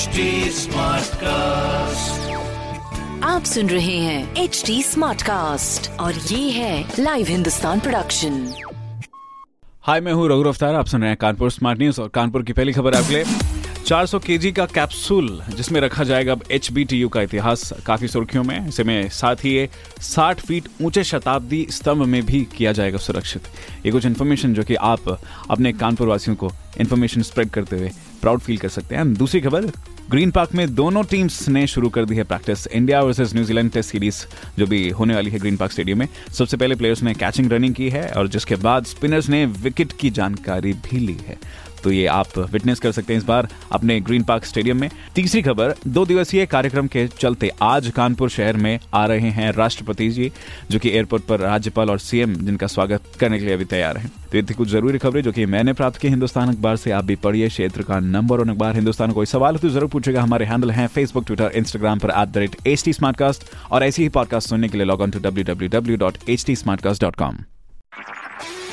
HD Smartcast. आप सुन रहे हैं एच डी स्मार्ट कास्ट और ये है लाइव हिंदुस्तान प्रोडक्शन हाय मैं हूँ रघु अफ्तार आप सुन रहे हैं कानपुर स्मार्ट न्यूज़ और कानपुर की पहली खबर आपके लिए। 400 केजी का कैप्सूल जिसमें रखा जाएगा अब एच का इतिहास काफ़ी सुर्खियों में इसे में साथ ही ये 60 फीट ऊँचे शताब्दी स्तंभ में भी किया जाएगा सुरक्षित। ये कुछ इन्फॉर्मेशन जो कि आप अपने कानपुर वासियों को इन्फॉर्मेशन स्प्रेड करते हुए प्राउड फील कर सकते हैं दूसरी खबर ग्रीन पार्क में दोनों टीम्स ने शुरू कर दी है practice India versus New Zealand test series जो भी होने वाली है ग्रीन पार्क स्टेडियम में सबसे पहले प्लेयर्स ने कैचिंग रनिंग की है और जिसके बाद स्पिनर्स ने विकेट की जानकारी भी ली है तो ये आप विटनेस कर सकते हैं इस बार अपने ग्रीन पार्क स्टेडियम में। तीसरी खबर, दो दिवसीय कार्यक्रम के चलते आज कानपुर शहर में आ रहे हैं राष्ट्रपति जी, जो कि एयरपोर्ट पर राज्यपाल और सीएम जिनका स्वागत करने के लिए अभी तैयार हैं। तो ये थी कुछ ज़रूरी खबरें जो कि मैंने प्राप्त की। हिंदुस्तान अखबार से आप भी पढ़िए, क्षेत्र का नंबर और अखबार। हिंदुस्तान कोई सवाल तो ज़रूर पूछेगा। हमारे हैंडल हैं फेसबुक ट्विटर इंस्टाग्राम पर at the rate H T और ऐसी ही पॉडकास्ट सुनने के लिए log on to W W W dot H T